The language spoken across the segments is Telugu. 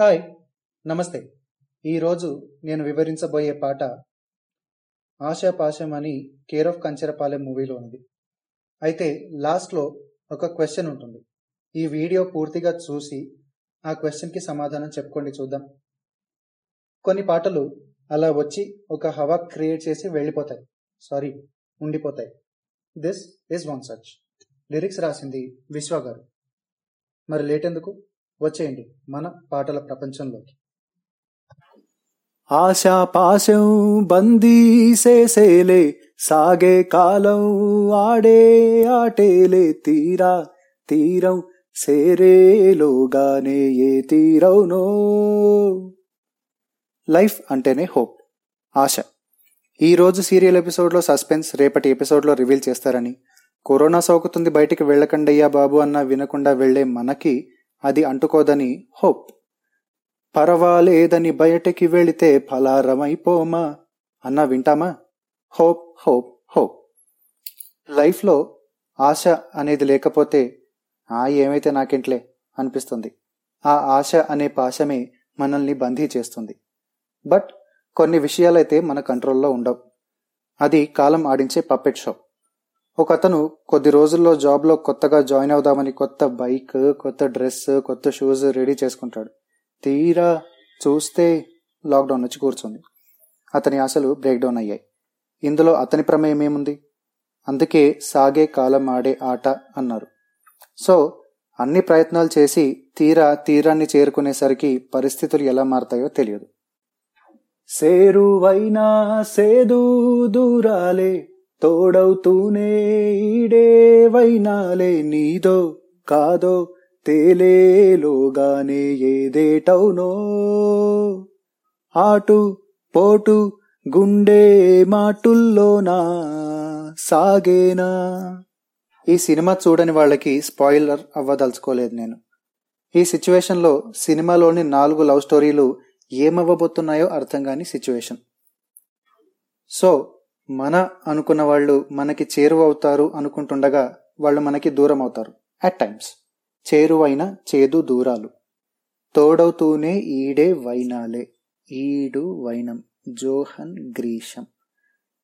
హాయ్ నమస్తే. ఈరోజు నేను వివరించబోయే పాట ఆశాపాశం అని కేర్ ఆఫ్ కంచెరపాలెం మూవీలో ఉంది అయితే లాస్ట్లో ఒక క్వశ్చన్ ఉంటుంది. ఈ వీడియో పూర్తిగా చూసి ఆ క్వశ్చన్కి సమాధానం చెప్పుకోండి చూద్దాం. కొన్ని పాటలు అలా వచ్చి ఒక హవా క్రియేట్ చేసి వెళ్ళిపోతాయి. సారీ ఉండిపోతాయి. This is one such lyrics రాసింది విశ్వ గారు. మరి లేట్ ఎందుకు? వచ్చేయండి మన పాటల ప్రపంచంలోకి. ఆశా పాశం బందీసేసేలే సాగే కాలం ఆడే ఆటేలే తీరా తీరం సేరేలోగానే ఏ తీరవునో. లైఫ్ అంటేనే హోప్ ఆశ. ఈరోజు సీరియల్ ఎపిసోడ్లో సస్పెన్స్ రేపటి ఎపిసోడ్లో రివీల్ చేస్తారని. కరోనా సోకుతుంది బయటికి వెళ్ళకండయ్యా బాబు అన్న వినకుండా వెళ్ళే మనకి అది అంటుకోదని హోప్. పర్వాలేదని బయటికి వెళితే ఫలారమైపోమా? అన్న వింటామా? Hope hope hope. లైఫ్లో ఆశ అనేది లేకపోతే ఆ ఏమైతే నాకెంట్లే అనిపిస్తుంది. ఆ ఆశ అనే పాశమే మనల్ని బందీ చేస్తుంది. బట్ కొన్ని విషయాలైతే మన కంట్రోల్లో ఉండవు. అది కాలం ఆడించే పప్పెట్ షో. ఒక అతను కొద్ది రోజుల్లో జాబ్లో కొత్తగా జాయిన్ అవుదామని కొత్త బైక్ కొత్త డ్రెస్ కొత్త షూస్ రెడీ చేసుకుంటాడు. తీరా చూస్తే లాక్డౌన్ వచ్చి కూర్చుంది. అతని ఆశలు బ్రేక్డౌన్ అయ్యాయి. ఇందులో అతని ప్రమేయం ఏముంది? అందుకే సాగే కాలం ఆడే ఆట అన్నారు. సో అన్ని ప్రయత్నాలు చేసి తీరా తీరాన్ని చేరుకునేసరికి పరిస్థితులు ఎలా మారతాయో తెలియదు. సేరువైనా సేదు దూరాలే తోడవుతూనే ఈడే నీదో కాదో తేలేలోగానే ఏదేటవునో ఆటు పోటు గుండె మాటుల్లోనా సాగేనా? ఈ సినిమా చూడని వాళ్ళకి స్పాయిలర్ అవ్వదలుచుకోలేదు నేను. ఈ సిచ్యువేషన్లో సినిమాలోని నాలుగు లవ్ స్టోరీలు ఏమవ్వబోతున్నాయో అర్థం కాని సిచ్యువేషన్. సో మన అనుకున్న వాళ్ళు మనకి చేరువవుతారు అనుకుంటుండగా వాళ్ళు మనకి దూరం అవుతారు అట్ టైమ్స్ చేరువైన చేదు దూరాలు. తోడవుతూనే ఈడే వైనాలే. ఈడు వైనం. జోహన్ గ్రీషం.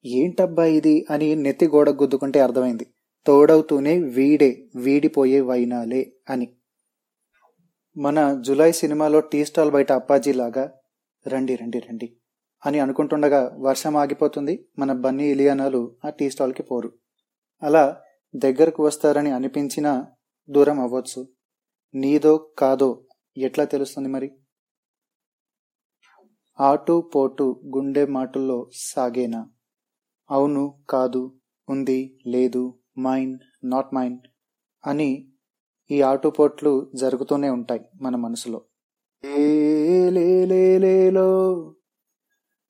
ఏంటబ్బా ఇది అని నెత్తి గోడ గుద్దుకుంటే అర్థమైంది. తోడవుతూనే వీడే వీడిపోయే వైనాలే అని. మన జులై సినిమాలో టీ స్టాల్ బయట అప్పాజీలాగా రండి రండి రండి. అని అనుకుంటుండగా వర్షం ఆగిపోతుంది. మన బన్నీ ఇలియానాలు ఆ టీ స్టాల్కి పోరు. అలా దగ్గరకు వస్తారని అనిపించినా దూరం అవ్వచ్చు. నీదో కాదో ఎట్లా తెలుస్తుంది మరి? ఆటు పోటు గుండె మాటల్లో సాగేనా? అవును కాదు ఉంది లేదు మైన్ నాట్ మైన్ అని ఈ ఆటుపోట్లు జరుగుతూనే ఉంటాయి మన మనసులో. ఏలేలేలేలో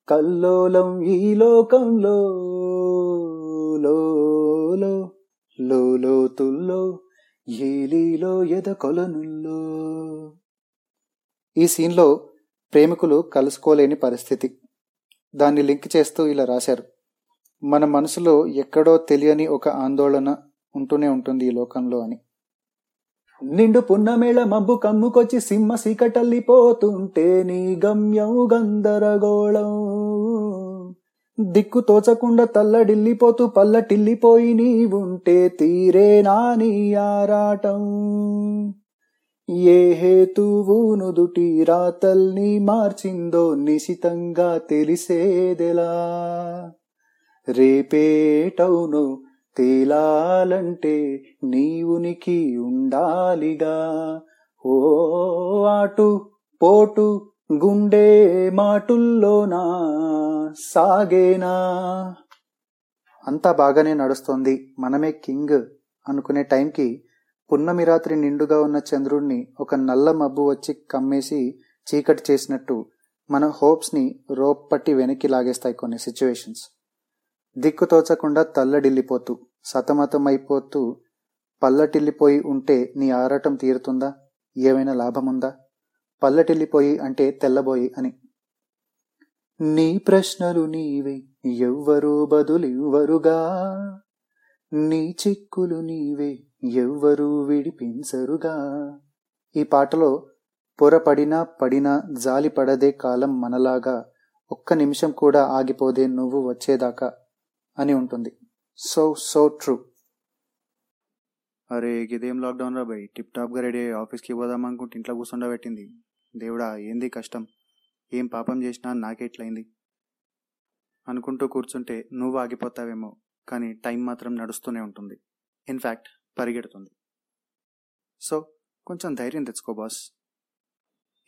కల్లోలం ఈ లోకంలో లోలో లోతుల్లో ఏలీలో ఎద కొలనుల్లో ఈ సీన్లో ప్రేమికులు కలుసుకోలేని పరిస్థితి. దాన్ని లింక్ చేస్తూ ఇలా రాశారు. మన మనసులో ఎక్కడో తెలియని ఒక ఆందోళన ఉంటూనే ఉంటుంది ఈ లోకంలో అని. నిండు పున్నమేళ మబ్బు కమ్ముకొచ్చి సింహ సీకటల్లిపోతుంటే నీ గమ్యం గందరగోళం. దిక్కు తోచకుండా తల్లడిల్లిపోతూ పల్లటిల్లిపోయి నీవుంటే తీరే నాని ఆరాటం. ఏ హేతువు నుదుటి రాతల్ని మార్చిందో నిశితంగా తెలిసేదెలా? రేపేటవును తేలాలంటే నీవునికి ఉనికి ఉండాలిగా. ఓ ఆటు పోటు గుండె మాటుల్లోనా? సాగేనా? అంతా బాగానే నడుస్తోంది. మనమే కింగ్ అనుకునే టైంకి పున్నమి రాత్రి నిండుగా ఉన్న చంద్రుణ్ణి ఒక నల్ల మబ్బు వచ్చి కమ్మేసి చీకటి చేసినట్టు మన హోప్స్ని రోప్ పట్టి వెనక్కి లాగేస్తాయి కొన్ని సిచ్యువేషన్స్. దిక్కుతోచకుండా తల్లడిల్లిపోతూ సతమతమైపోతూ పల్లటిల్లిపోయి ఉంటే నీ ఆరాటం తీరుతుందా? ఏమైనా లాభముందా? పల్లటిల్లిపోయి అంటే తెల్లబోయి అని. నీ ప్రశ్నలు నీవే ఎవ్వరూ బదులివ్వరుగా. నీ చిక్కులు నీవే ఎవ్వరూ విడిపించరుగా. ఈ పాటలో పొరపడినా పడినా జాలి పడదే కాలం మనలాగా ఒక్క నిమిషం కూడా ఆగిపోదే నువ్వు వచ్చేదాకా అని ఉంటుంది. సో సో ట్రూ అరే ఇదేం లాక్డౌన్ రా బై? టిప్ టాప్గా రెడీ అయ్యి ఆఫీస్కి పోదాం అనుకుంటే ఇంట్లో కూర్చుండబెట్టింది దేవుడా ఏంది కష్టం? ఏం పాపం చేసినా నాకెట్లయింది అనుకుంటూ కూర్చుంటే నువ్వు ఆగిపోతావేమో కానీ టైం మాత్రం నడుస్తూనే ఉంటుంది. ఇన్ఫ్యాక్ట్ పరిగెడుతుంది. సో కొంచెం ధైర్యం తెచ్చుకో బాస్.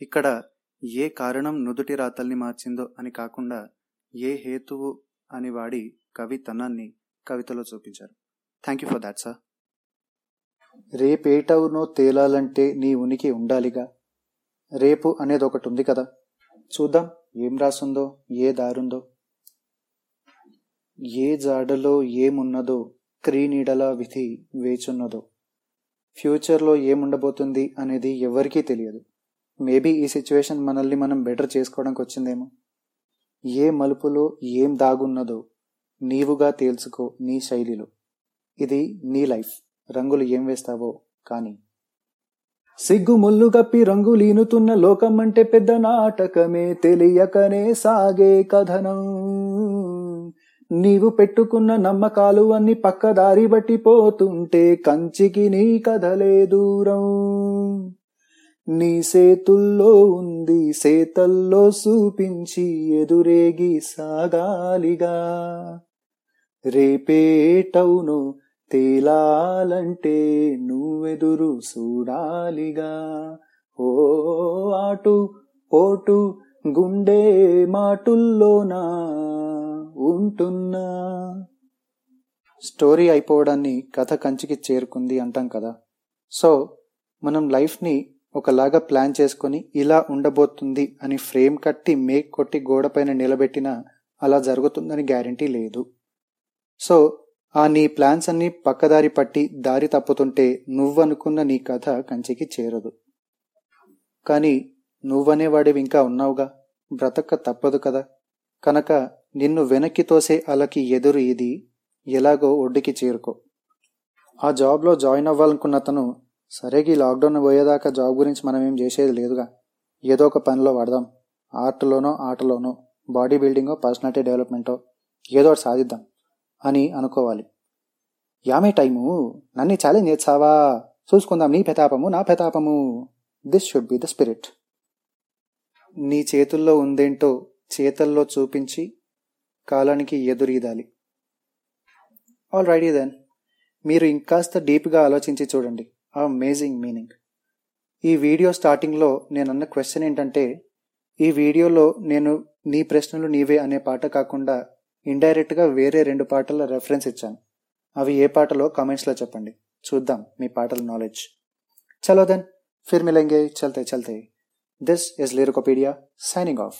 ఇక్కడ ఏ కారణం నుదుటి రాతల్ని మార్చిందో అని కాకుండా ఏ హేతువు అని వాడి కవి తనాన్ని కవితలో చూపించారు. Thank you for that sir. రేపేటవునో తేలాలంటే నీ ఉనికి ఉండాలిగా. రేపు అనేది ఒకటి ఉంది కదా. చూద్దాం ఏం రాసుందో ఏ దారుందో. ఏ జాడలో ఏమున్నదో క్రీనీడల విధి వేచున్నదో. ఫ్యూచర్లో ఏముండబోతుంది అనేది ఎవరికీ తెలియదు. మేబీ ఈ సిచ్యువేషన్ మనల్ని మనం బెటర్ చేసుకోవడానికి వచ్చిందేమో ఏ మలుపులో ఏం దాగున్నదో నీవుగా తేల్చుకో నీ శైలిలో. ఇది నీ లైఫ్. రంగులు ఏం వేస్తావో కానీ. సిగ్గు ముళ్ళు కప్పి రంగులీనుతున్న లోకం అంటే పెద్ద నాటకమే తెలియకనే సాగే కథనం. నీవు పెట్టుకున్న నమ్మకాలు అన్ని పక్కదారి బట్టి పోతుంటే కంచికి నీ కథలే దూరం. నీ సేతుల్లో ఉంది సేతల్లో చూపించి ఎదురేగి సాగాలిగా. రేపేటవును తేలాలంటే నువ్వెదురు చూడాలిగా ఓ ఆటు పోటు గుండె మాటుల్లోనా ఉంటున్నా? స్టోరీ అయిపోవడాన్ని కథ కంచికి చేరుకుంది అంటాం కదా. సో మనం లైఫ్ని ఒకలాగా ప్లాన్ చేసుకొని ఇలా ఉండబోతుంది అని ఫ్రేమ్ కట్టి మేక్ కొట్టి గోడపైన నిలబెట్టినా అలా జరుగుతుందని గ్యారంటీ లేదు. సో ఆ నీ ప్లాన్స్ అన్ని పక్కదారి పట్టి దారి తప్పుతుంటే నువ్వనుకున్న నీ కథ కంచికి చేరదు. కానీ నువ్వనేవాడివి ఇంకా ఉన్నావుగా? బ్రతక తప్పదు కదా? కనుక నిన్ను వెనక్కి తోసే అలకి ఎదురు ఇది ఎలాగో ఒడ్డుకి చేరుకో. ఆ జాబ్లో జాయిన్ అవ్వాలనుకున్న అతను సరేగి లాక్డౌన్ పోయేదాకా జాబ్ గురించి మనం ఏం చేసేది లేదుగా. ఏదో ఒక పనిలో వాడదాం. ఆర్ట్లోనో ఆటలోనో బాడీ బిల్డింగో పర్సనాలిటీ డెవలప్మెంటో ఏదో ఒకటి సాధిద్దాం. అని అనుకోవాలి. యామే టైము నన్ను ఛాలెంజ్ చేస్తావా? చూసుకుందాం నీ పెతాపము నా పెతాపము. This should be the spirit నీ చేతుల్లో ఉందేంటో చేతల్లో చూపించి కాలానికి ఎదురీదాలి. ఆల్ రైడీ దెన్ మీరు ఇంకాస్త డీప్గా ఆలోచించి చూడండి. ఆ అమేజింగ్ మీనింగ్ ఈ వీడియో స్టార్టింగ్లో నేను అన్న క్వశ్చన్ ఏంటంటే ఈ వీడియోలో నేను నీ ప్రశ్నలు నీవే అనే పాట కాకుండా ఇండైరెక్ట్గా వేరే రెండు పాటల రెఫరెన్స్ ఇచ్చాను. అవి ఏ పాటలో కామెంట్స్లో చెప్పండి. చూద్దాం మీ పాటల నాలెడ్జ్ చలో దెన్ ఫిర్ మిలేంగే చల్తే చల్తే this is Lyricopedia signing off